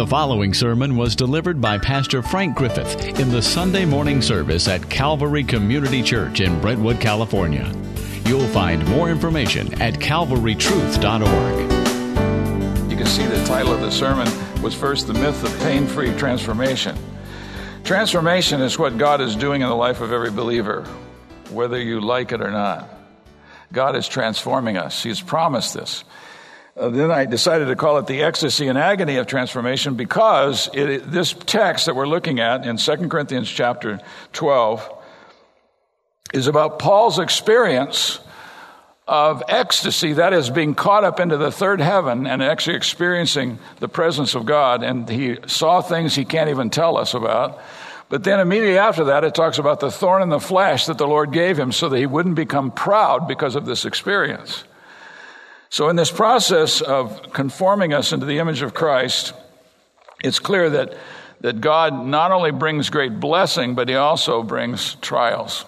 The following sermon was delivered by Pastor Frank Griffith in the Sunday morning service at Calvary Community Church in Brentwood, California. You'll find more information at calvarytruth.org. You can see the title of the sermon was first The Myth of Pain Free Transformation. Transformation is what God is doing in the life of every believer, whether you like it or not. God is transforming us. He's promised this. Uh, then I decided to call it the ecstasy and agony of transformation because it, this text that we're looking at in 2 Corinthians chapter 12 is about Paul's experience of ecstasy, that is, being caught up into the third heaven and actually experiencing the presence of God. And he saw things he can't even tell us about. But then immediately after that, it talks about the thorn in the flesh that the Lord gave him so that he wouldn't become proud because of this experience. So, in this process of conforming us into the image of Christ, it's clear that, that God not only brings great blessing, but He also brings trials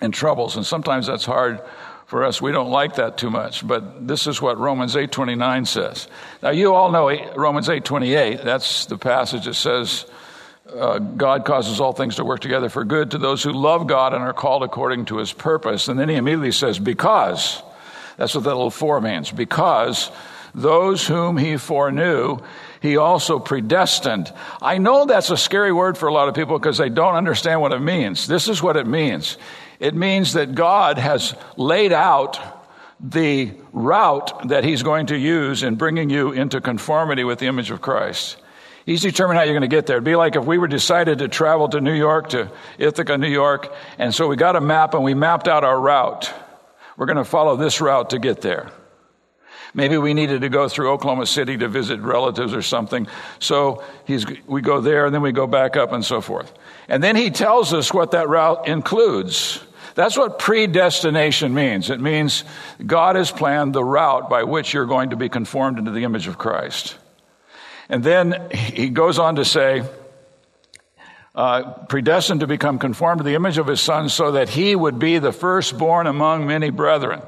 and troubles. And sometimes that's hard for us. We don't like that too much. But this is what Romans 8.29 says. Now, you all know Romans 8.28. That's the passage that says, uh, God causes all things to work together for good to those who love God and are called according to His purpose. And then he immediately says, because that's what that little four means. Because those whom he foreknew, he also predestined. I know that's a scary word for a lot of people because they don't understand what it means. This is what it means it means that God has laid out the route that he's going to use in bringing you into conformity with the image of Christ. He's determined how you're going to get there. It'd be like if we were decided to travel to New York, to Ithaca, New York, and so we got a map and we mapped out our route. We're going to follow this route to get there. Maybe we needed to go through Oklahoma City to visit relatives or something. So we go there and then we go back up and so forth. And then he tells us what that route includes. That's what predestination means. It means God has planned the route by which you're going to be conformed into the image of Christ. And then he goes on to say, uh, predestined to become conformed to the image of his son so that he would be the firstborn among many brethren.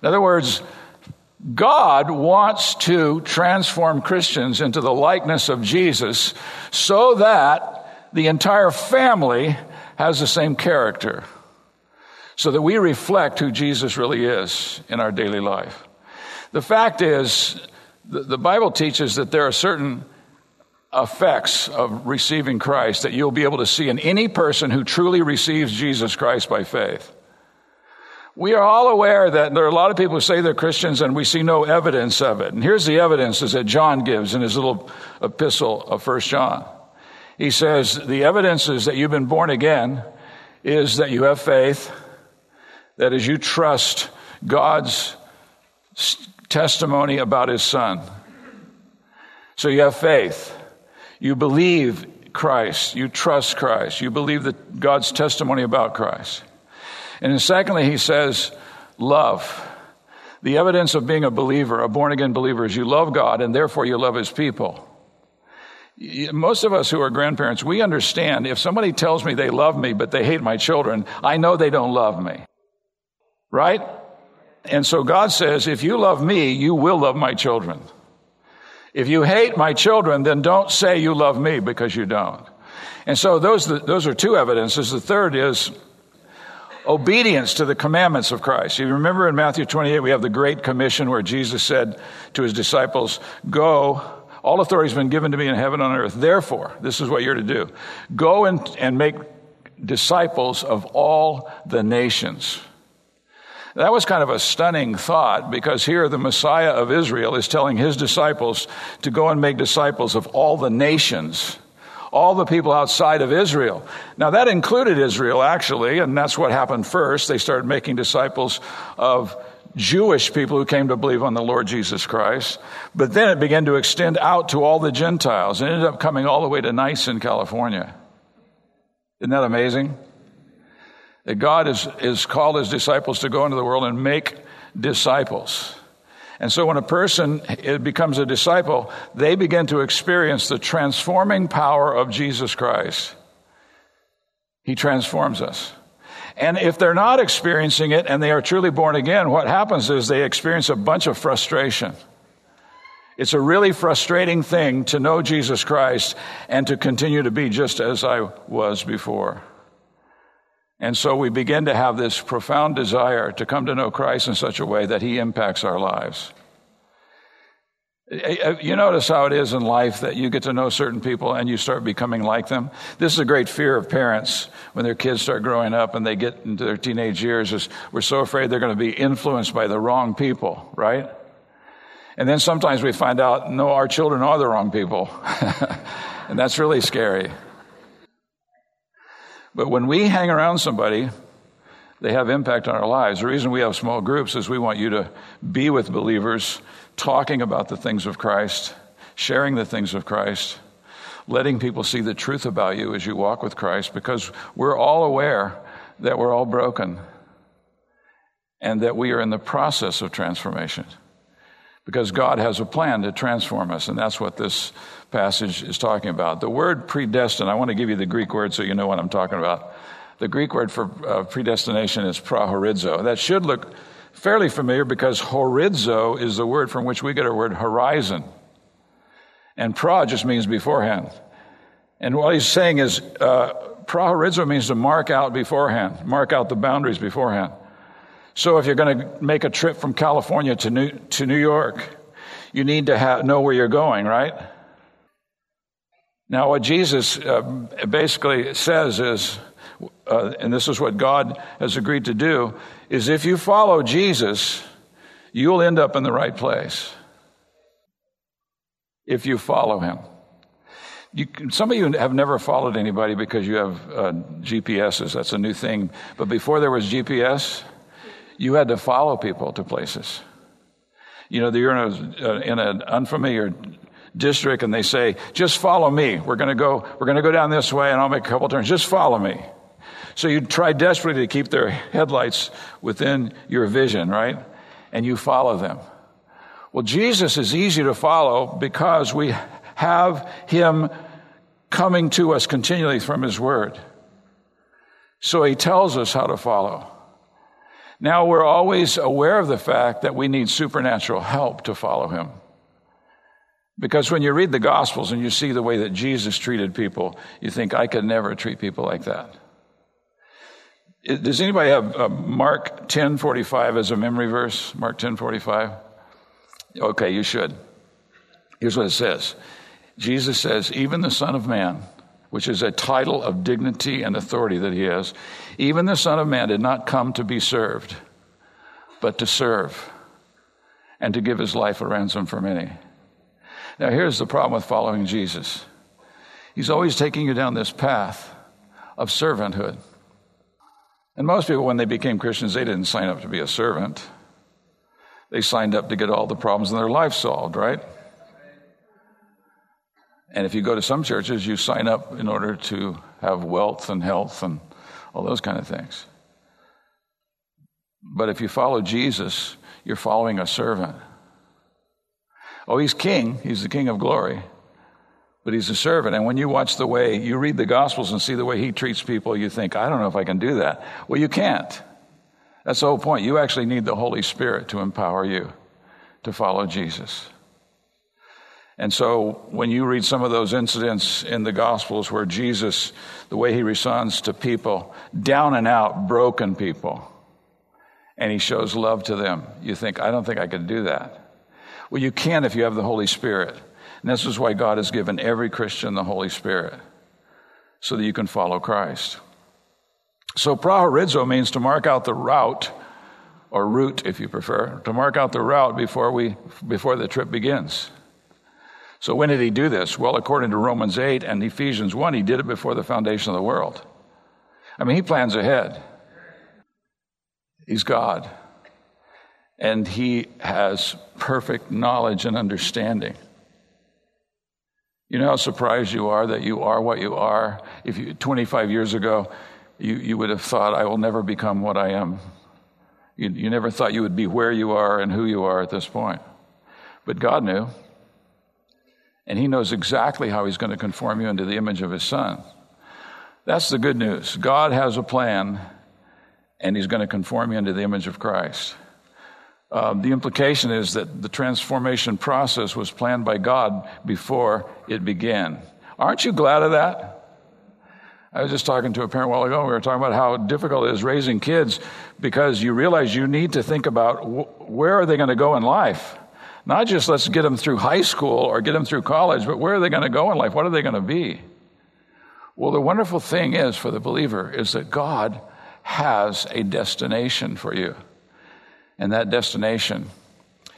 In other words, God wants to transform Christians into the likeness of Jesus so that the entire family has the same character, so that we reflect who Jesus really is in our daily life. The fact is, the Bible teaches that there are certain effects of receiving Christ that you'll be able to see in any person who truly receives Jesus Christ by faith. We are all aware that there are a lot of people who say they're Christians and we see no evidence of it. And here's the evidence that John gives in his little epistle of First John. He says, the evidence is that you've been born again is that you have faith, that is you trust God's testimony about his son. So you have faith. You believe Christ. You trust Christ. You believe that God's testimony about Christ. And then secondly, he says, love. The evidence of being a believer, a born again believer, is you love God and therefore you love his people. Most of us who are grandparents, we understand if somebody tells me they love me but they hate my children, I know they don't love me. Right? And so God says, if you love me, you will love my children. If you hate my children, then don't say you love me because you don't. And so those, those are two evidences. The third is obedience to the commandments of Christ. You remember in Matthew 28, we have the Great Commission where Jesus said to his disciples, Go, all authority has been given to me in heaven and on earth. Therefore, this is what you're to do go and, and make disciples of all the nations. That was kind of a stunning thought because here the Messiah of Israel is telling his disciples to go and make disciples of all the nations, all the people outside of Israel. Now that included Israel actually, and that's what happened first. They started making disciples of Jewish people who came to believe on the Lord Jesus Christ. But then it began to extend out to all the Gentiles and ended up coming all the way to Nice in California. Isn't that amazing? That God is, is called his disciples to go into the world and make disciples. And so when a person becomes a disciple, they begin to experience the transforming power of Jesus Christ. He transforms us. And if they're not experiencing it and they are truly born again, what happens is they experience a bunch of frustration. It's a really frustrating thing to know Jesus Christ and to continue to be just as I was before. And so we begin to have this profound desire to come to know Christ in such a way that he impacts our lives. Eh, eh, you notice how it is in life that you get to know certain people and you start becoming like them. This is a great fear of parents when their kids start growing up and they get into their teenage years. Is we're so afraid they're going to be influenced by the wrong people, right? And then sometimes we find out, no, our children are the wrong people. and that's really scary. But when we hang around somebody, they have impact on our lives. The reason we have small groups is we want you to be with believers talking about the things of Christ, sharing the things of Christ, letting people see the truth about you as you walk with Christ, because we're all aware that we're all broken and that we are in the process of transformation. Because God has a plan to transform us, and that's what this passage is talking about. The word predestined, I want to give you the Greek word so you know what I'm talking about. The Greek word for uh, predestination is prahorizo. That should look fairly familiar because horizo is the word from which we get our word horizon. And pra just means beforehand. And what he's saying is, uh, prohorizo means to mark out beforehand, mark out the boundaries beforehand. So if you're going to make a trip from California to New, to New York, you need to have, know where you're going, right? Now, what Jesus uh, basically says is, uh, and this is what God has agreed to do, is if you follow Jesus, you'll end up in the right place. If you follow him. You, some of you have never followed anybody because you have uh, GPSs. That's a new thing. But before there was GPS, you had to follow people to places. You know, you're in, a, uh, in an unfamiliar district and they say, just follow me. We're going to go, we're going to go down this way and I'll make a couple turns. Just follow me. So you try desperately to keep their headlights within your vision, right? And you follow them. Well, Jesus is easy to follow because we have him coming to us continually from his word. So he tells us how to follow. Now we're always aware of the fact that we need supernatural help to follow him. Because when you read the Gospels and you see the way that Jesus treated people, you think, I could never treat people like that. Does anybody have uh, Mark 10:45 as a memory verse? Mark 10:45. Okay, you should. Here's what it says. Jesus says, "Even the Son of Man, which is a title of dignity and authority that he has, even the Son of Man did not come to be served, but to serve and to give his life a ransom for many." Now, here's the problem with following Jesus. He's always taking you down this path of servanthood. And most people, when they became Christians, they didn't sign up to be a servant. They signed up to get all the problems in their life solved, right? And if you go to some churches, you sign up in order to have wealth and health and all those kind of things. But if you follow Jesus, you're following a servant. Oh, he's king, he's the king of glory but he's a servant. And when you watch the way you read the Gospels and see the way he treats people, you think, I don't know if I can do that. Well, you can't. That's the whole point. You actually need the Holy Spirit to empower you to follow Jesus. And so when you read some of those incidents in the Gospels where Jesus, the way he responds to people, down and out, broken people, and he shows love to them, you think, I don't think I could do that. Well, you can if you have the Holy Spirit. And this is why God has given every Christian the Holy Spirit, so that you can follow Christ. So prohorizo means to mark out the route, or route if you prefer, to mark out the route before, we, before the trip begins. So when did he do this? Well, according to Romans 8 and Ephesians 1, he did it before the foundation of the world. I mean, he plans ahead. He's God. And he has perfect knowledge and understanding. You know how surprised you are that you are what you are? If you, 25 years ago, you, you would have thought, I will never become what I am. You, you never thought you would be where you are and who you are at this point. But God knew. And He knows exactly how He's going to conform you into the image of His Son. That's the good news. God has a plan, and He's going to conform you into the image of Christ. Uh, the implication is that the transformation process was planned by God before it began. Aren't you glad of that? I was just talking to a parent a while ago. We were talking about how difficult it is raising kids because you realize you need to think about wh- where are they going to go in life. Not just let's get them through high school or get them through college, but where are they going to go in life? What are they going to be? Well, the wonderful thing is for the believer is that God has a destination for you. And that destination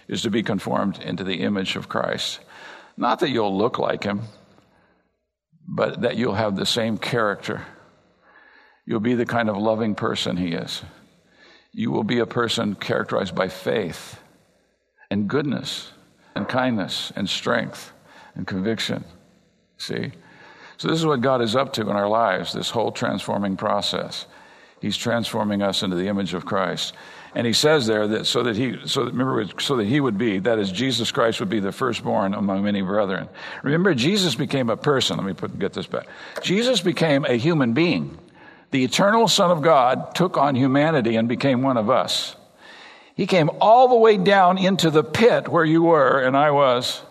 is to be conformed into the image of Christ. Not that you'll look like him, but that you'll have the same character. You'll be the kind of loving person he is. You will be a person characterized by faith and goodness and kindness and strength and conviction. See? So, this is what God is up to in our lives, this whole transforming process. He's transforming us into the image of Christ. And he says there that so that he, so that, remember, so that he would be, that is, Jesus Christ would be the firstborn among many brethren. Remember, Jesus became a person. Let me put, get this back. Jesus became a human being. The eternal Son of God took on humanity and became one of us. He came all the way down into the pit where you were and I was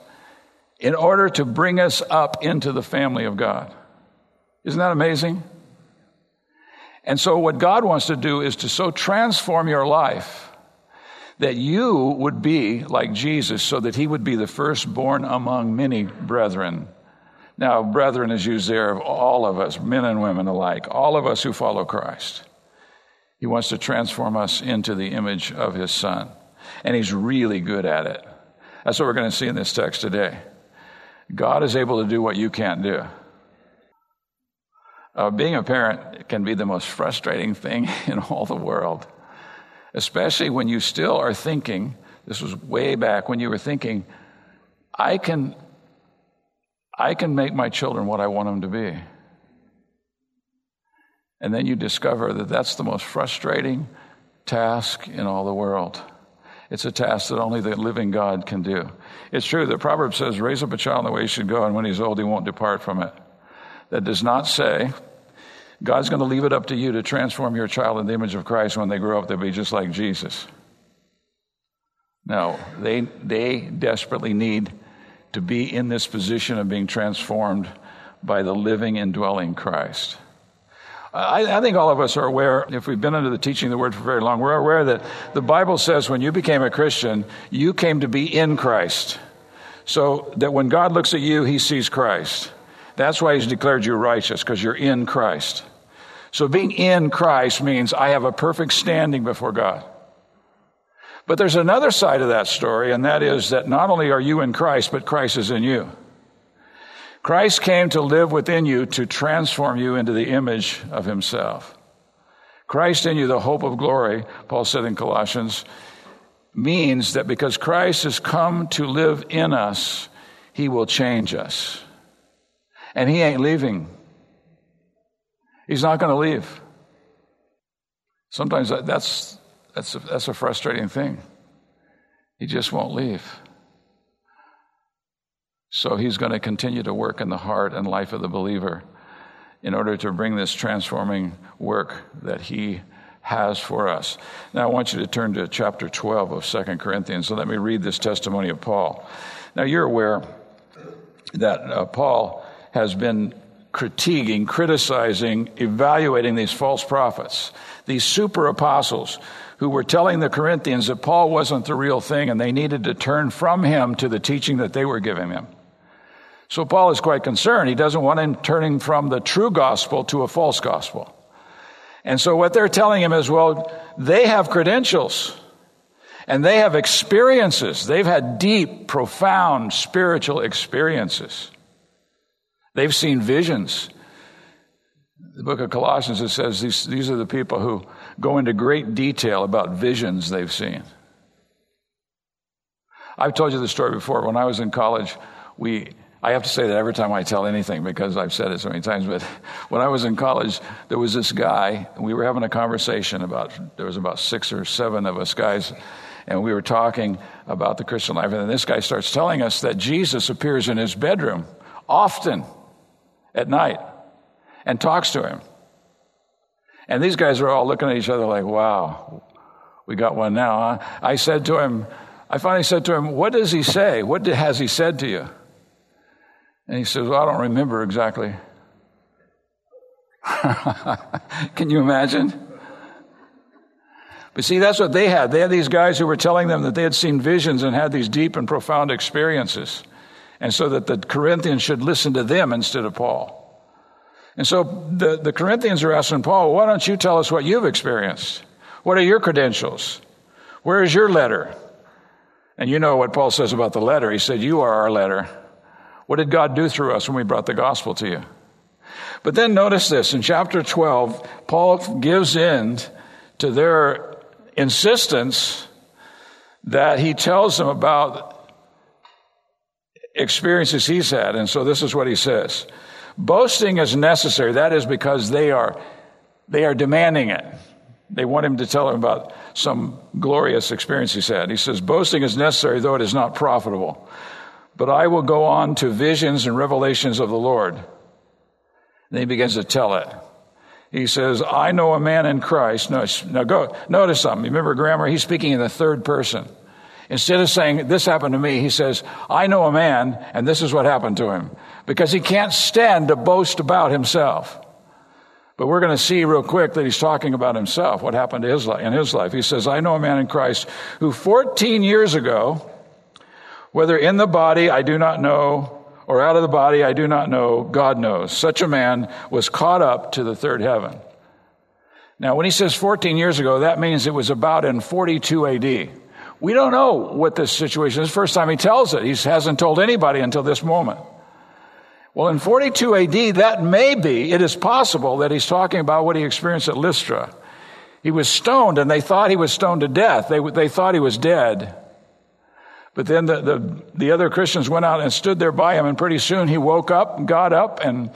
in order to bring us up into the family of God. Isn't that amazing? And so, what God wants to do is to so transform your life that you would be like Jesus, so that he would be the firstborn among many brethren. Now, brethren is used there of all of us, men and women alike, all of us who follow Christ. He wants to transform us into the image of his son. And he's really good at it. That's what we're going to see in this text today. God is able to do what you can't do. Uh, being a parent can be the most frustrating thing in all the world, especially when you still are thinking, this was way back when you were thinking, I can, I can make my children what I want them to be. And then you discover that that's the most frustrating task in all the world. It's a task that only the living God can do. It's true that Proverbs says, raise up a child in the way he should go, and when he's old, he won't depart from it. That does not say God's going to leave it up to you to transform your child in the image of Christ when they grow up, they'll be just like Jesus. No, they, they desperately need to be in this position of being transformed by the living and dwelling Christ. I, I, think all of us are aware, if we've been under the teaching of the word for very long, we're aware that the Bible says when you became a Christian, you came to be in Christ. So that when God looks at you, he sees Christ. That's why he's declared you righteous, because you're in Christ. So being in Christ means I have a perfect standing before God. But there's another side of that story, and that is that not only are you in Christ, but Christ is in you. Christ came to live within you to transform you into the image of himself. Christ in you, the hope of glory, Paul said in Colossians, means that because Christ has come to live in us, he will change us. And he ain't leaving. He's not going to leave. Sometimes that's, that's, a, that's a frustrating thing. He just won't leave. So he's going to continue to work in the heart and life of the believer in order to bring this transforming work that he has for us. Now I want you to turn to chapter 12 of 2 Corinthians. So let me read this testimony of Paul. Now you're aware that uh, Paul has been critiquing, criticizing, evaluating these false prophets, these super apostles who were telling the Corinthians that Paul wasn't the real thing and they needed to turn from him to the teaching that they were giving him. So Paul is quite concerned. He doesn't want him turning from the true gospel to a false gospel. And so what they're telling him is, well, they have credentials and they have experiences. They've had deep, profound spiritual experiences. They've seen visions. The book of Colossians, it says these, these are the people who go into great detail about visions they've seen. I've told you the story before. When I was in college, we I have to say that every time I tell anything because I've said it so many times. But when I was in college, there was this guy, we were having a conversation about, there was about six or seven of us guys, and we were talking about the Christian life. And then this guy starts telling us that Jesus appears in his bedroom often at night and talks to him. And these guys are all looking at each other like, wow, We got one now. Huh? I said to him, I finally said to him, What does he say? What has he said to you? And he says, Well, I don't remember exactly. Can you imagine? But see, that's what they had. They had these guys who were telling them that they had seen visions and had these deep and profound experiences. And so that the Corinthians should listen to them instead of Paul. And so the, the Corinthians are asking Paul, why don't you tell us what you've experienced? What are your credentials? Where is your letter? And you know what Paul says about the letter. He said, You are our letter. What did God do through us when we brought the gospel to you? But then notice this in chapter 12, Paul gives in to their insistence that he tells them about experiences he's had. And so this is what he says Boasting is necessary. That is because they are, they are demanding it. They want him to tell them about some glorious experience he's had. He says, Boasting is necessary, though it is not profitable. But I will go on to visions and revelations of the Lord. And he begins to tell it. He says, I know a man in Christ. No, now go, notice something. Remember grammar? He's speaking in the third person. Instead of saying, this happened to me, he says, I know a man and this is what happened to him. Because he can't stand to boast about himself. But we're going to see real quick that he's talking about himself, what happened to his life, in his life. He says, I know a man in Christ who 14 years ago, whether in the body, I do not know, or out of the body, I do not know, God knows. Such a man was caught up to the third heaven. Now, when he says 14 years ago, that means it was about in 42 AD. We don't know what this situation is. First time he tells it. He hasn't told anybody until this moment. Well, in 42 AD, that may be, it is possible that he's talking about what he experienced at Lystra. He was stoned and they thought he was stoned to death. They, they thought he was dead. But then the, the, the other Christians went out and stood there by him and pretty soon he woke up, got up, and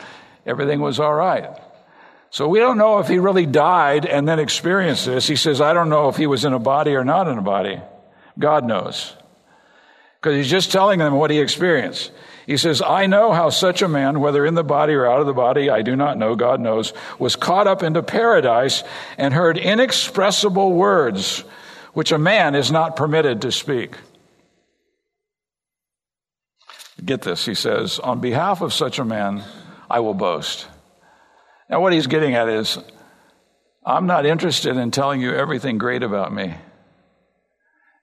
everything was all right. So we don't know if he really died and then experienced this. He says, I don't know if he was in a body or not in a body. God knows. Because he's just telling them what he experienced. He says, I know how such a man, whether in the body or out of the body, I do not know, God knows, was caught up into paradise and heard inexpressible words which a man is not permitted to speak. Get this, he says, on behalf of such a man, I will boast. Now, what he's getting at is, I'm not interested in telling you everything great about me.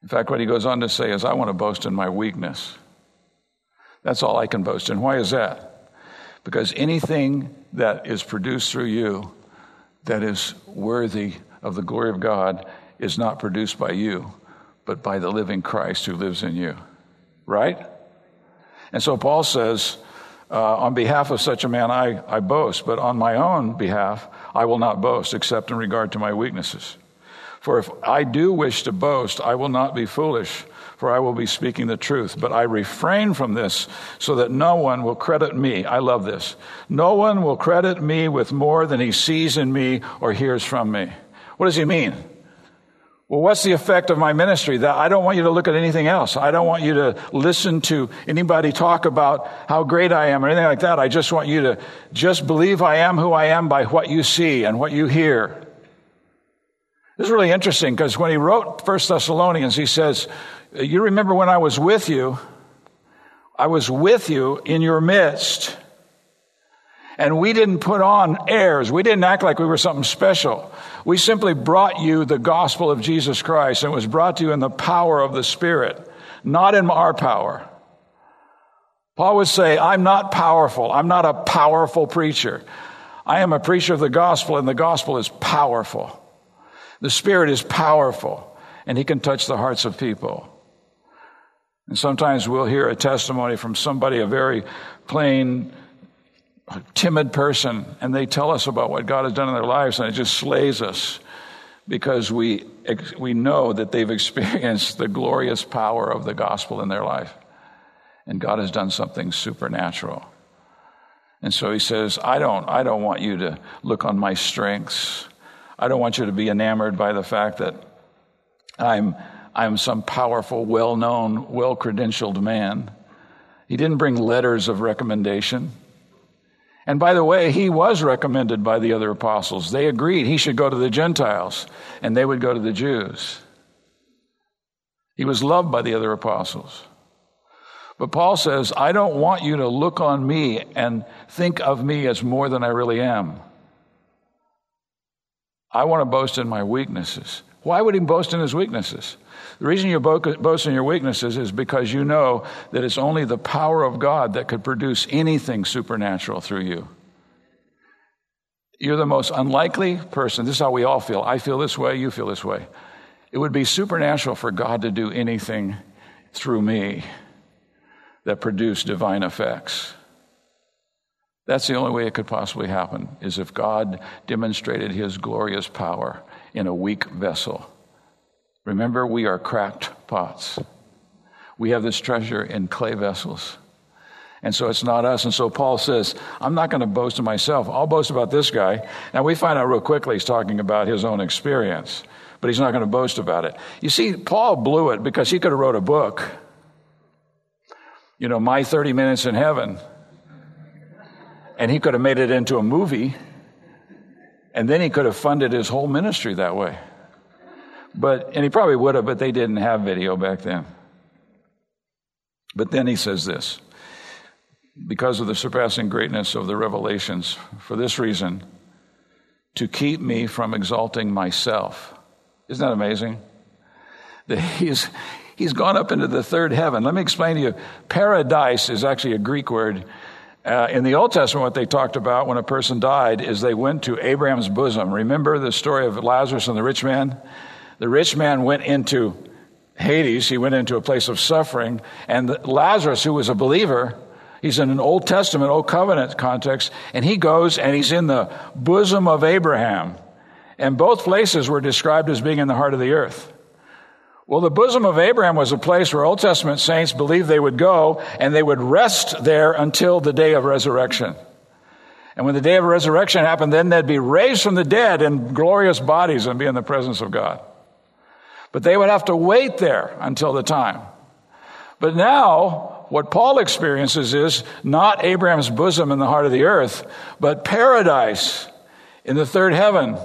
In fact, what he goes on to say is, I want to boast in my weakness. That's all I can boast in. Why is that? Because anything that is produced through you that is worthy of the glory of God is not produced by you, but by the living Christ who lives in you. Right? And so Paul says, uh, on behalf of such a man, I, I boast, but on my own behalf, I will not boast except in regard to my weaknesses. For if I do wish to boast, I will not be foolish for I will be speaking the truth. But I refrain from this so that no one will credit me. I love this. No one will credit me with more than he sees in me or hears from me. What does he mean? Well, what's the effect of my ministry? That I don't want you to look at anything else. I don't want you to listen to anybody talk about how great I am or anything like that. I just want you to just believe I am who I am by what you see and what you hear. This is really interesting because when he wrote First Thessalonians, he says, you remember when I was with you, I was with you in your midst. And we didn't put on airs. We didn't act like we were something special. We simply brought you the gospel of Jesus Christ and it was brought to you in the power of the Spirit, not in our power. Paul would say, I'm not powerful. I'm not a powerful preacher. I am a preacher of the gospel and the gospel is powerful. The Spirit is powerful and he can touch the hearts of people. And sometimes we'll hear a testimony from somebody, a very plain, timid person, and they tell us about what God has done in their lives, and it just slays us because we, we know that they've experienced the glorious power of the gospel in their life. And God has done something supernatural. And so he says, I don't, I don't want you to look on my strengths. I don't want you to be enamored by the fact that I'm I'm some powerful, well known, well credentialed man. He didn't bring letters of recommendation. And by the way, he was recommended by the other apostles. They agreed he should go to the Gentiles and they would go to the Jews. He was loved by the other apostles. But Paul says, I don't want you to look on me and think of me as more than I really am. I want to boast in my weaknesses. Why would he boast in his weaknesses? The reason you boast in your weaknesses is because you know that it's only the power of God that could produce anything supernatural through you. You're the most unlikely person. This is how we all feel. I feel this way, you feel this way. It would be supernatural for God to do anything through me that produced divine effects. That's the only way it could possibly happen, is if God demonstrated his glorious power in a weak vessel. Remember, we are cracked pots. We have this treasure in clay vessels. And so it's not us. And so Paul says, I'm not going to boast of myself. I'll boast about this guy. Now we find out real quickly he's talking about his own experience, but he's not going to boast about it. You see, Paul blew it because he could have wrote a book. You know, My 30 Minutes in Heaven. And he could have made it into a movie. And then he could have funded his whole ministry that way. But, and he probably would have, but they didn't have video back then. But then he says this because of the surpassing greatness of the revelations, for this reason, to keep me from exalting myself. Isn't that amazing? That he's, he's gone up into the third heaven. Let me explain to you. Paradise is actually a Greek word. Uh, in the Old Testament, what they talked about when a person died is they went to Abraham's bosom. Remember the story of Lazarus and the rich man? The rich man went into Hades, he went into a place of suffering, and Lazarus, who was a believer, he's in an Old Testament, Old Covenant context, and he goes and he's in the bosom of Abraham. And both places were described as being in the heart of the earth. Well, the bosom of Abraham was a place where Old Testament saints believed they would go and they would rest there until the day of resurrection. And when the day of resurrection happened, then they'd be raised from the dead in glorious bodies and be in the presence of God. But they would have to wait there until the time. But now, what Paul experiences is not Abraham's bosom in the heart of the earth, but paradise in the third heaven.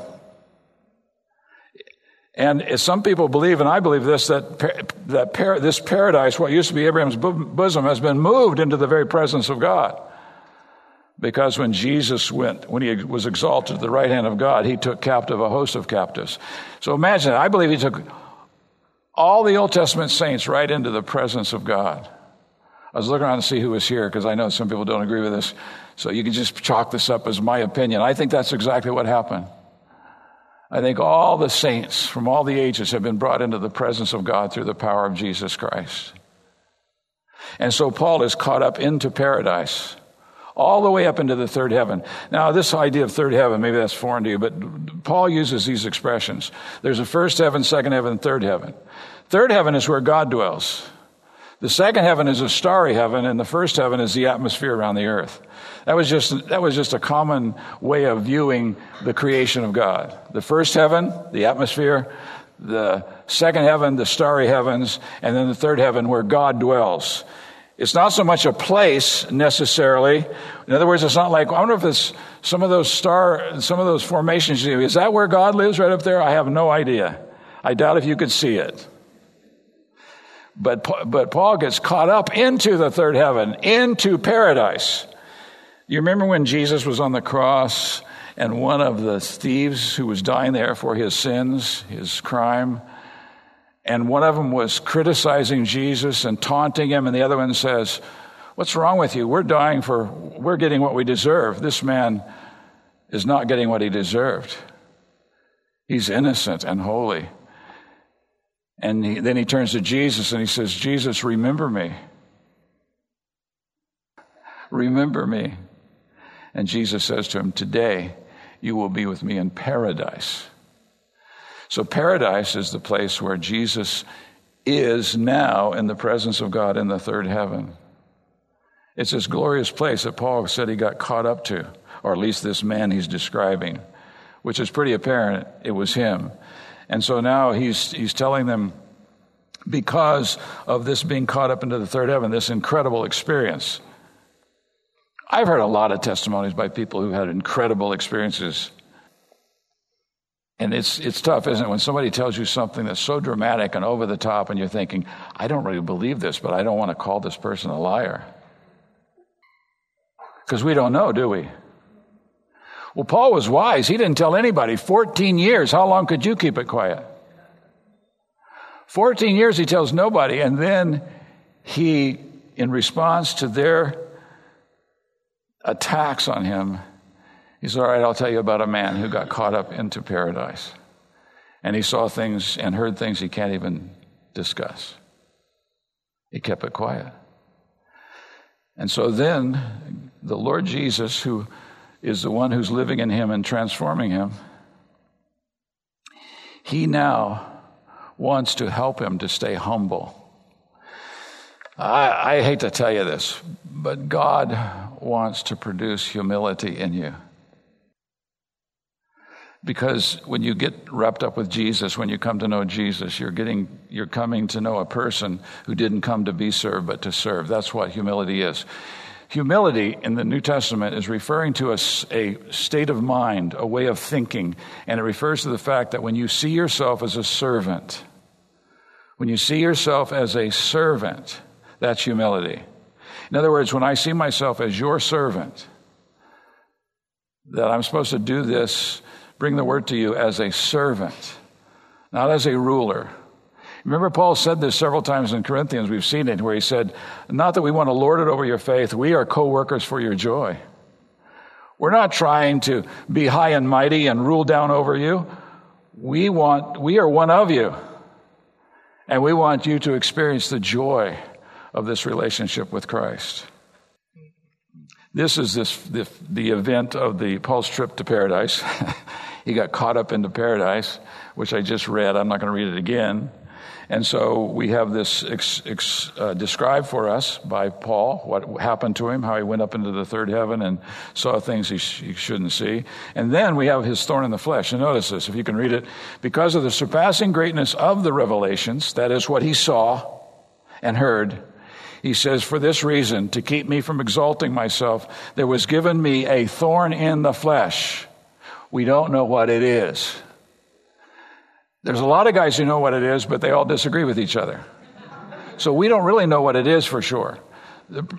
And some people believe, and I believe this, that, that this paradise, what used to be Abraham's bosom, has been moved into the very presence of God. Because when Jesus went, when he was exalted to the right hand of God, he took captive a host of captives. So imagine, I believe he took all the Old Testament saints right into the presence of God. I was looking around to see who was here because I know some people don't agree with this. So you can just chalk this up as my opinion. I think that's exactly what happened. I think all the saints from all the ages have been brought into the presence of God through the power of Jesus Christ. And so Paul is caught up into paradise, all the way up into the third heaven. Now, this idea of third heaven, maybe that's foreign to you, but Paul uses these expressions. There's a first heaven, second heaven, third heaven. Third heaven is where God dwells. The second heaven is a starry heaven, and the first heaven is the atmosphere around the earth. That was just, that was just a common way of viewing the creation of God. The first heaven, the atmosphere, the second heaven, the starry heavens, and then the third heaven where God dwells. It's not so much a place necessarily. In other words, it's not like, I wonder if it's some of those star, some of those formations, is that where God lives right up there? I have no idea. I doubt if you could see it. But, but Paul gets caught up into the third heaven, into paradise. You remember when Jesus was on the cross and one of the thieves who was dying there for his sins, his crime, and one of them was criticizing Jesus and taunting him, and the other one says, What's wrong with you? We're dying for, we're getting what we deserve. This man is not getting what he deserved. He's innocent and holy. And he, then he turns to Jesus and he says, Jesus, remember me. Remember me. And Jesus says to him, Today you will be with me in paradise. So, paradise is the place where Jesus is now in the presence of God in the third heaven. It's this glorious place that Paul said he got caught up to, or at least this man he's describing, which is pretty apparent it was him. And so now he's, he's telling them, because of this being caught up into the third heaven, this incredible experience. I've heard a lot of testimonies by people who had incredible experiences. And it's, it's tough, isn't it, when somebody tells you something that's so dramatic and over the top, and you're thinking, I don't really believe this, but I don't want to call this person a liar. Because we don't know, do we? Well, Paul was wise. He didn't tell anybody. 14 years. How long could you keep it quiet? 14 years he tells nobody. And then he, in response to their attacks on him, he said, All right, I'll tell you about a man who got caught up into paradise. And he saw things and heard things he can't even discuss. He kept it quiet. And so then the Lord Jesus, who is the one who's living in him and transforming him, he now wants to help him to stay humble. I, I, hate to tell you this, but God wants to produce humility in you. Because when you get wrapped up with Jesus, when you come to know Jesus, you're getting you're coming to know a person who didn't come to be served but to serve. That's what humility is. Humility in the New Testament is referring to a, a, state of mind, a way of thinking, and it refers to the fact that when you see yourself as a servant, when you see yourself as a servant, that's humility. In other words, when I see myself as your servant, that I'm supposed to do this, bring the word to you as a servant, not as a ruler. Remember, Paul said this several times in Corinthians. We've seen it where he said, Not that we want to lord it over your faith, we are co workers for your joy. We're not trying to be high and mighty and rule down over you. We want, we are one of you. And we want you to experience the joy of this relationship with Christ. This is this, the, the event of the Paul's trip to paradise. he got caught up into paradise, which I just read. I'm not going to read it again. And so we have this ex, ex, uh, described for us by Paul, what happened to him, how he went up into the third heaven and saw things he, sh- he shouldn't see. And then we have his thorn in the flesh. And notice this, if you can read it. Because of the surpassing greatness of the revelations, that is what he saw and heard, he says, For this reason, to keep me from exalting myself, there was given me a thorn in the flesh. We don't know what it is. There's a lot of guys who know what it is, but they all disagree with each other. So we don't really know what it is for sure.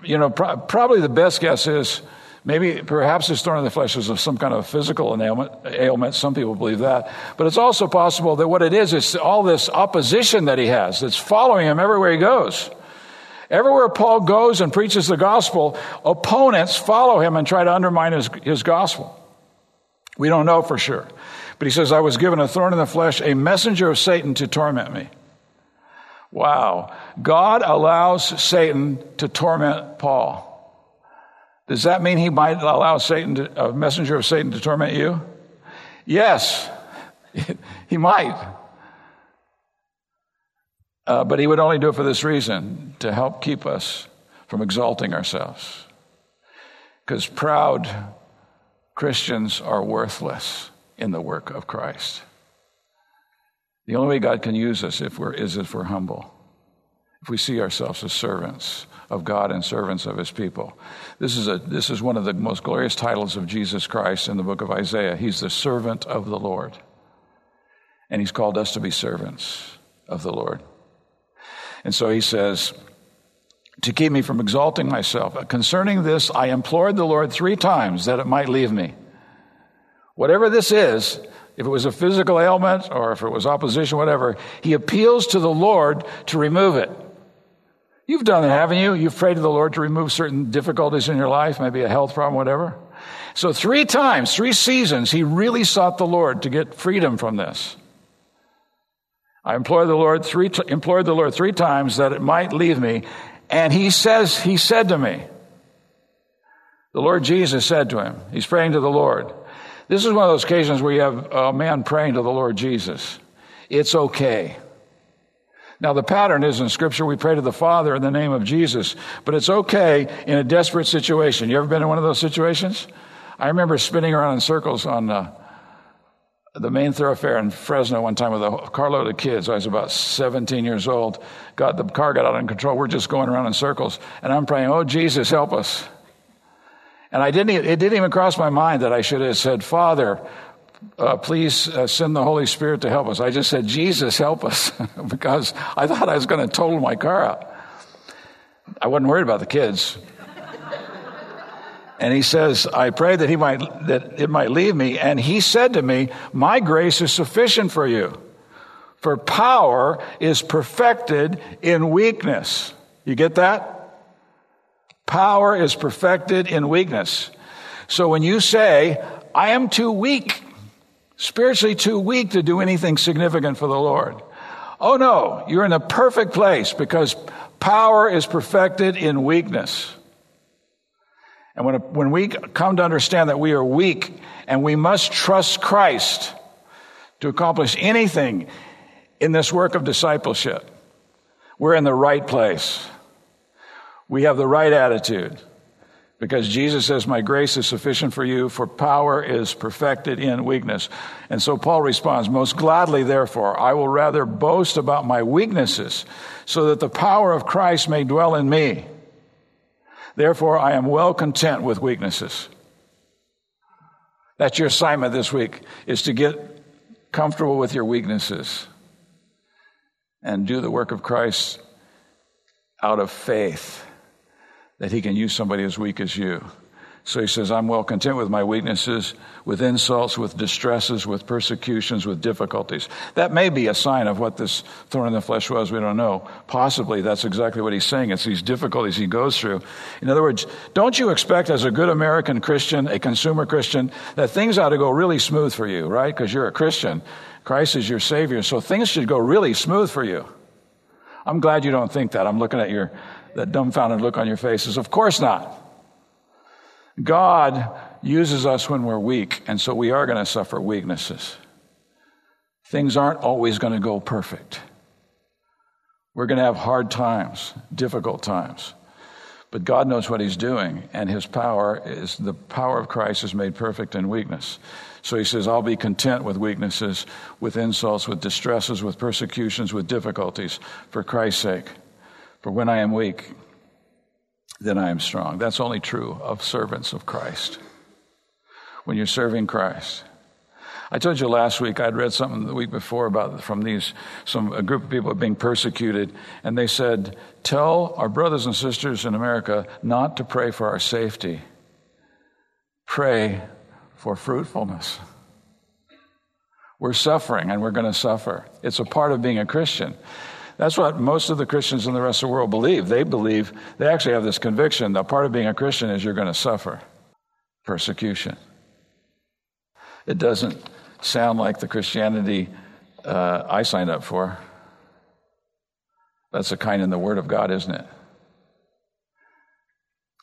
You know, pro- probably the best guess is maybe perhaps this thorn in the flesh is of some kind of physical ailment, ailment. Some people believe that. But it's also possible that what it is is all this opposition that he has that's following him everywhere he goes. Everywhere Paul goes and preaches the gospel, opponents follow him and try to undermine his, his gospel. We don't know for sure. But he says, I was given a thorn in the flesh, a messenger of Satan to torment me. Wow. God allows Satan to torment Paul. Does that mean he might allow Satan to, a messenger of Satan to torment you? Yes, he might. Uh, but he would only do it for this reason to help keep us from exalting ourselves. Because proud Christians are worthless in the work of Christ. The only way God can use us if we're, is if we're humble, if we see ourselves as servants of God and servants of his people. This is, a, this is one of the most glorious titles of Jesus Christ in the book of Isaiah. He's the servant of the Lord. And he's called us to be servants of the Lord. And so he says, to keep me from exalting myself. Uh, concerning this, I implored the Lord three times that it might leave me. Whatever this is, if it was a physical ailment or if it was opposition, whatever, he appeals to the Lord to remove it. You've done it, haven't you? You've prayed to the Lord to remove certain difficulties in your life, maybe a health problem, whatever. So, three times, three seasons, he really sought the Lord to get freedom from this. I implored the Lord three, implored the Lord three times that it might leave me. And he says, he said to me, the Lord Jesus said to him, he's praying to the Lord. This is one of those occasions where you have a man praying to the Lord Jesus. It's okay. Now, the pattern is in Scripture, we pray to the Father in the name of Jesus, but it's okay in a desperate situation. You ever been in one of those situations? I remember spinning around in circles on uh, the main thoroughfare in Fresno one time with a carload of kids. I was about 17 years old. Got the car got out of control. We're just going around in circles, and I'm praying, "Oh Jesus, help us!" And I didn't. It didn't even cross my mind that I should have said, "Father, uh, please uh, send the Holy Spirit to help us. I just said, Jesus, help us, because I thought I was going to total my car out. I wasn't worried about the kids. And he says, I pray that he might, that it might leave me. And he said to me, my grace is sufficient for you. For power is perfected in weakness. You get that? Power is perfected in weakness. So when you say, I am too weak, spiritually too weak to do anything significant for the Lord. Oh no, you're in a perfect place because power is perfected in weakness. And when, when we come to understand that we are weak and we must trust Christ to accomplish anything in this work of discipleship, we're in the right place. We have the right attitude. Because Jesus says, My grace is sufficient for you, for power is perfected in weakness. And so Paul responds, Most gladly, therefore, I will rather boast about my weaknesses, so that the power of Christ may dwell in me. Therefore, I am well content with weaknesses. That's your assignment this week, is to get comfortable with your weaknesses and do the work of Christ out of faith that he can use somebody as weak as you. So he says, I'm well content with my weaknesses, with insults, with distresses, with persecutions, with difficulties. That may be a sign of what this thorn in the flesh was. We don't know. Possibly that's exactly what he's saying. It's these difficulties he goes through. In other words, don't you expect as a good American Christian, a consumer Christian, that things ought to go really smooth for you, right? Because you're a Christian. Christ is your Savior. So things should go really smooth for you. I'm glad you don't think that. I'm looking at your that dumbfounded look on your faces. Of course not. God uses us when we're weak, and so we are going to suffer weaknesses. Things aren't always going to go perfect. We're going to have hard times, difficult times. But God knows what He's doing, and His power is the power of Christ is made perfect in weakness. So He says, I'll be content with weaknesses, with insults, with distresses, with persecutions, with difficulties for Christ's sake. For when I am weak, then I am strong. That's only true of servants of Christ. When you're serving Christ. I told you last week I'd read something the week before about from these some a group of people being persecuted, and they said, "Tell our brothers and sisters in America not to pray for our safety. Pray for fruitfulness." We're suffering, and we're going to suffer. It's a part of being a Christian. That's what most of the Christians in the rest of the world believe. They believe, they actually have this conviction that part of being a Christian is you're going to suffer persecution. It doesn't sound like the Christianity uh, I signed up for. That's a kind in the Word of God, isn't it?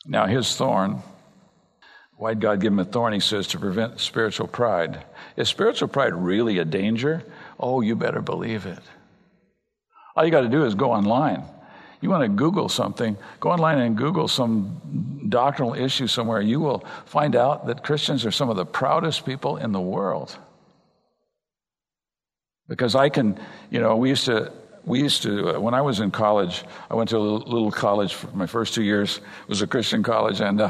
Now, his thorn, why'd God give him a thorn? He says to prevent spiritual pride. Is spiritual pride really a danger? Oh, you better believe it. All you got to do is go online. You want to Google something, go online and Google some doctrinal issue somewhere. You will find out that Christians are some of the proudest people in the world. Because I can, you know, we used to, we used to, uh, when I was in college, I went to a little, college for my first two years. It was a Christian college, and uh,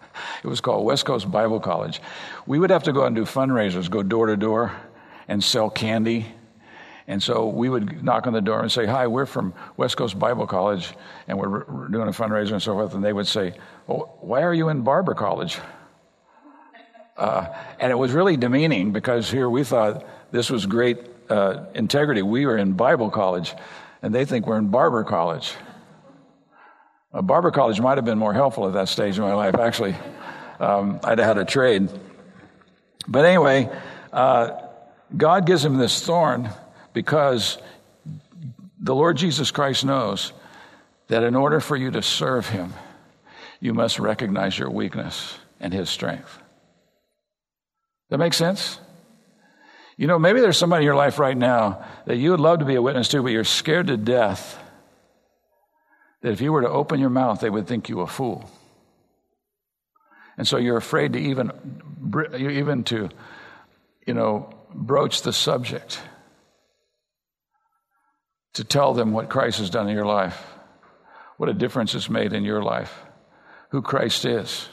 it was called West Coast Bible College. We would have to go and do fundraisers, go door to door, and sell candy and so we would knock on the door and say, Hi, we're from West Coast Bible College, and we're doing a fundraiser and so forth. And they would say, well, Why are you in Barber College? Uh, and it was really demeaning because here we thought this was great uh, integrity. We were in Bible college, and they think we're in Barber College. Uh, Barber College might have been more helpful at that stage in my life. Actually, um, I'd had a trade. But anyway, uh, God gives him this thorn because the Lord Jesus Christ knows that in order for you to serve Him, you must recognize your weakness and His strength. That makes sense? You know, maybe there's somebody in your life right now that you would love to be a witness to, but you're scared to death that if you were to open your mouth, they would think you a fool. And so you're afraid to even, even to, you know, broach the subject to tell them what Christ has done in your life, what a difference it's made in your life, who Christ is,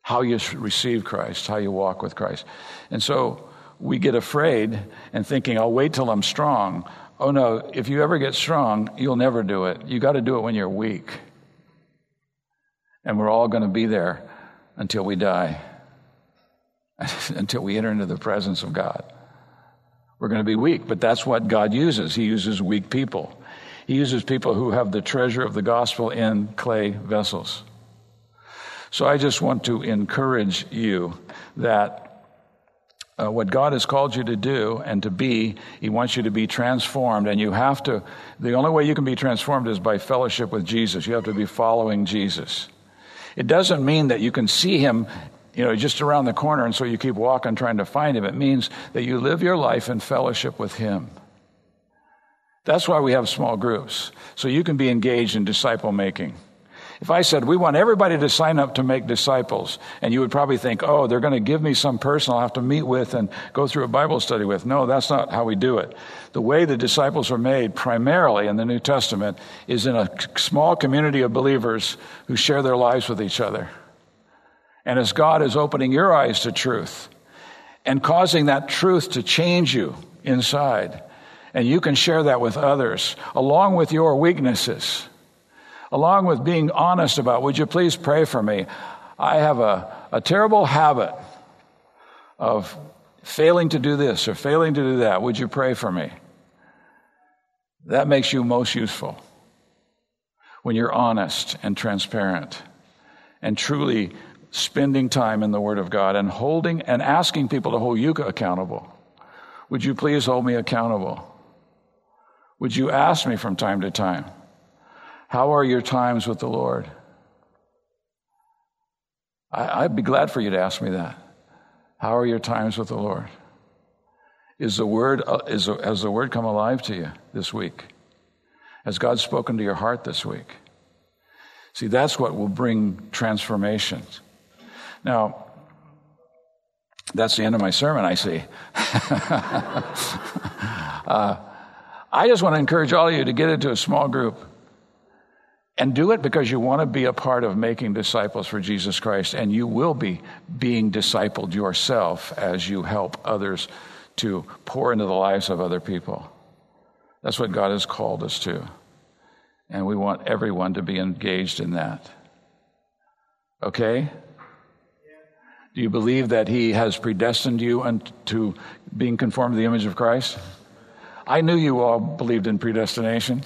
how you receive Christ, how you walk with Christ. And so we get afraid and thinking, I'll wait till I'm strong. Oh no, if you ever get strong, you'll never do it. You got to do it when you're weak. And we're all going to be there until we die, until we enter into the presence of God. We're going to be weak, but that's what God uses. He uses weak people. He uses people who have the treasure of the gospel in clay vessels. So I just want to encourage you that uh, what God has called you to do and to be, He wants you to be transformed. And you have to, the only way you can be transformed is by fellowship with Jesus. You have to be following Jesus. It doesn't mean that you can see Him, you know, just around the corner and so you keep walking trying to find Him. It means that you live your life in fellowship with Him. That's why we have small groups, so you can be engaged in disciple making. If I said, we want everybody to sign up to make disciples, and you would probably think, oh, they're going to give me some person I'll have to meet with and go through a Bible study with. No, that's not how we do it. The way the disciples are made primarily in the New Testament is in a small community of believers who share their lives with each other. And as God is opening your eyes to truth and causing that truth to change you inside, and you can share that with others along with your weaknesses along with being honest about, would you please pray for me? I have a, a terrible habit of failing to do this or failing to do that. Would you pray for me? That makes you most useful when you're honest and transparent and truly spending time in the Word of God and holding and asking people to hold you accountable. Would you please hold me accountable? Would you ask me from time to time? How are your times with the Lord? I, would be glad for you to ask me that. How are your times with the Lord? Is the word, uh, is, has the word come alive to you this week? Has God spoken to your heart this week? See, that's what will bring transformation. Now, that's the end of my sermon, I see. uh, I just want to encourage all of you to get into a small group and do it because you want to be a part of making disciples for Jesus Christ, and you will be being discipled yourself as you help others to pour into the lives of other people. That's what God has called us to. And we want everyone to be engaged in that. Okay? Do you believe that He has predestined you unto being conformed to the image of Christ? I knew you all believed in predestination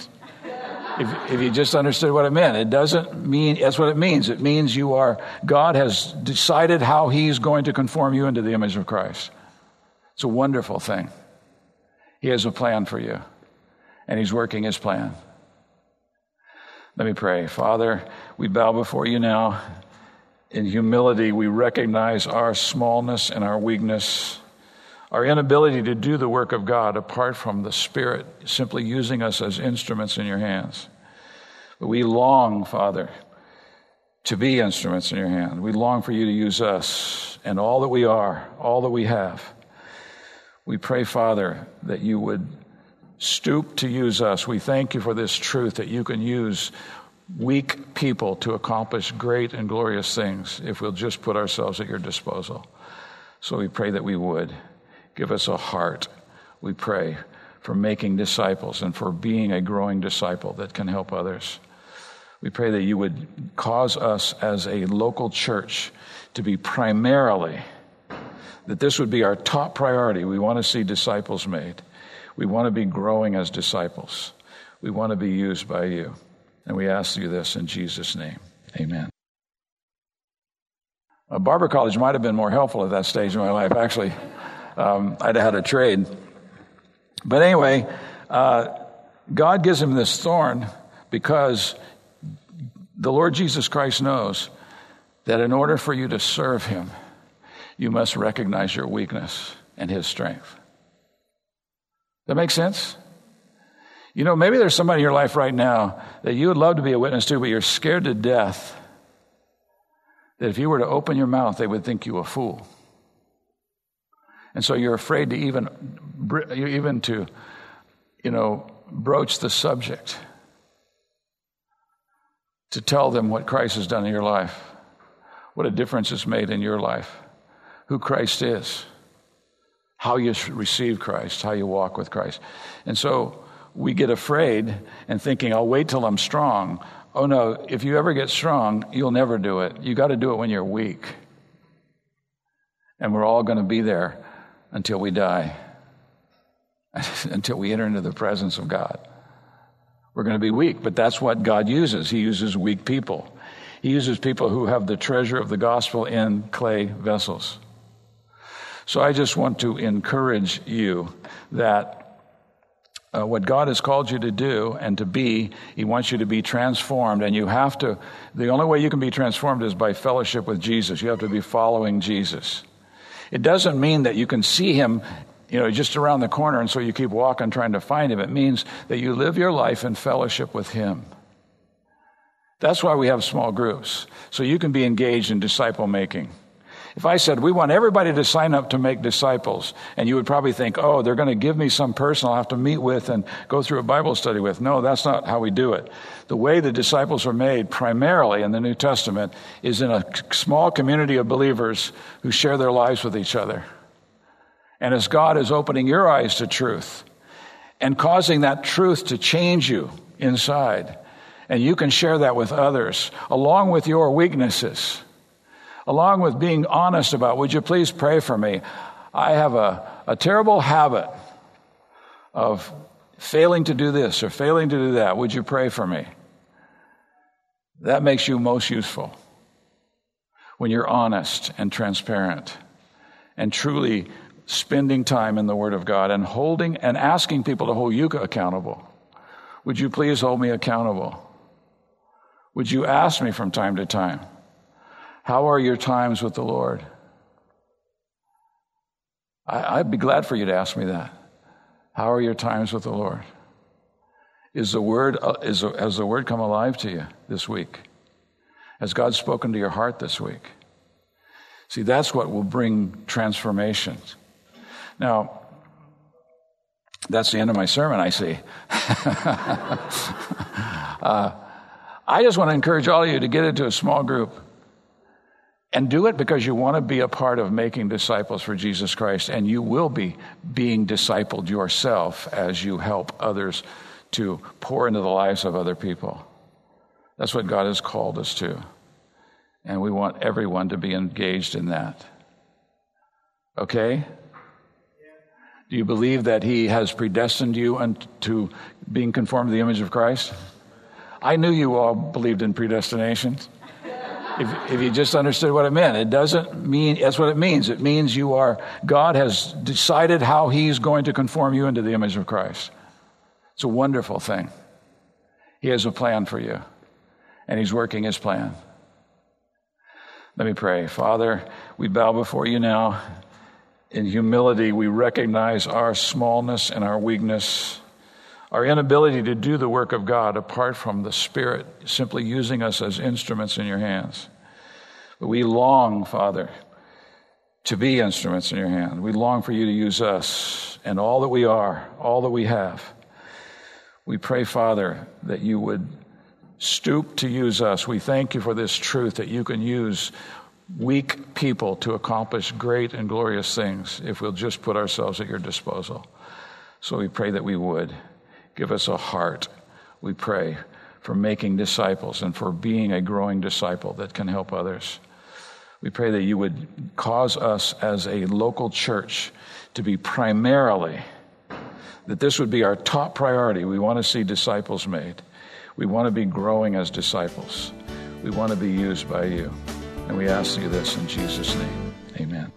if, if you just understood what it meant. It doesn't mean, that's what it means. It means you are, God has decided how He's going to conform you into the image of Christ. It's a wonderful thing. He has a plan for you, and He's working His plan. Let me pray. Father, we bow before you now. In humility, we recognize our smallness and our weakness our inability to do the work of God apart from the Spirit simply using us as instruments in your hands. But we long, Father, to be instruments in your hand. We long for you to use us and all that we are, all that we have. We pray, Father, that you would stoop to use us. We thank you for this truth that you can use weak people to accomplish great and glorious things if we'll just put ourselves at your disposal. So we pray that we would. Give us a heart, we pray, for making disciples and for being a growing disciple that can help others. We pray that you would cause us as a local church to be primarily, that this would be our top priority. We want to see disciples made. We want to be growing as disciples. We want to be used by you. And we ask you this in Jesus' name. Amen. Uh, Barber College might have been more helpful at that stage in my life, actually um, I'd have had a trade. But anyway, uh, God gives him this thorn because the Lord Jesus Christ knows that in order for you to serve him, you must recognize your weakness and his strength. That makes sense? You know, maybe there's somebody in your life right now that you would love to be a witness to, but you're scared to death that if you were to open your mouth, they would think you a fool. And so you're afraid to even, even to, you know, broach the subject, to tell them what Christ has done in your life, what a difference it's made in your life, who Christ is, how you receive Christ, how you walk with Christ. And so we get afraid and thinking, I'll wait till I'm strong. Oh no, if you ever get strong, you'll never do it. You got to do it when you're weak. And we're all going to be there until we die, until we enter into the presence of God. We're going to be weak, but that's what God uses. He uses weak people. He uses people who have the treasure of the gospel in clay vessels. So I just want to encourage you that uh, what God has called you to do and to be, He wants you to be transformed. And you have to, the only way you can be transformed is by fellowship with Jesus. You have to be following Jesus. It doesn't mean that you can see Him you know, just around the corner, and so you keep walking trying to find him. It means that you live your life in fellowship with him. That's why we have small groups, so you can be engaged in disciple making. If I said, we want everybody to sign up to make disciples, and you would probably think, oh, they're going to give me some person I'll have to meet with and go through a Bible study with. No, that's not how we do it. The way the disciples are made primarily in the New Testament is in a small community of believers who share their lives with each other. And as God is opening your eyes to truth and causing that truth to change you inside, and you can share that with others along with your weaknesses along with being honest about, would you please pray for me? I have a, a terrible habit of failing to do this or failing to do that. Would you pray for me? That makes you most useful when you're honest and transparent and truly spending time in the Word of God and holding and asking people to hold you accountable. Would you please hold me accountable? Would you ask me from time to time? How are your times with the Lord? I, would be glad for you to ask me that. How are your times with the Lord? Is the word, uh, is, has the word come alive to you this week? Has God spoken to your heart this week? See, that's what will bring transformation. Now, that's the end of my sermon, I see. uh, I just want to encourage all of you to get into a small group and do it because you want to be a part of making disciples for Jesus Christ, and you will be being discipled yourself as you help others to pour into the lives of other people. That's what God has called us to. And we want everyone to be engaged in that. Okay? Do you believe that He has predestined you to being conformed to the image of Christ? I knew you all believed in predestination if, if you just understood what it meant. It doesn't mean, that's what it means. It means you are, God has decided how He's going to conform you into the image of Christ. It's a wonderful thing. He has a plan for you, and He's working His plan. Let me pray. Father, we bow before you now. In humility, we recognize our smallness and our weakness our inability to do the work of God apart from the Spirit simply using us as instruments in your hands. But we long, Father, to be instruments in your hand. We long for you to use us and all that we are, all that we have. We pray, Father, that you would stoop to use us. We thank you for this truth that you can use weak people to accomplish great and glorious things if we'll just put ourselves at your disposal. So we pray that we would. Give us a heart, we pray, for making disciples and for being a growing disciple that can help others. We pray that you would cause us as a local church to be primarily, that this would be our top priority. We want to see disciples made. We want to be growing as disciples. We want to be used by you. And we ask you this in Jesus' name. Amen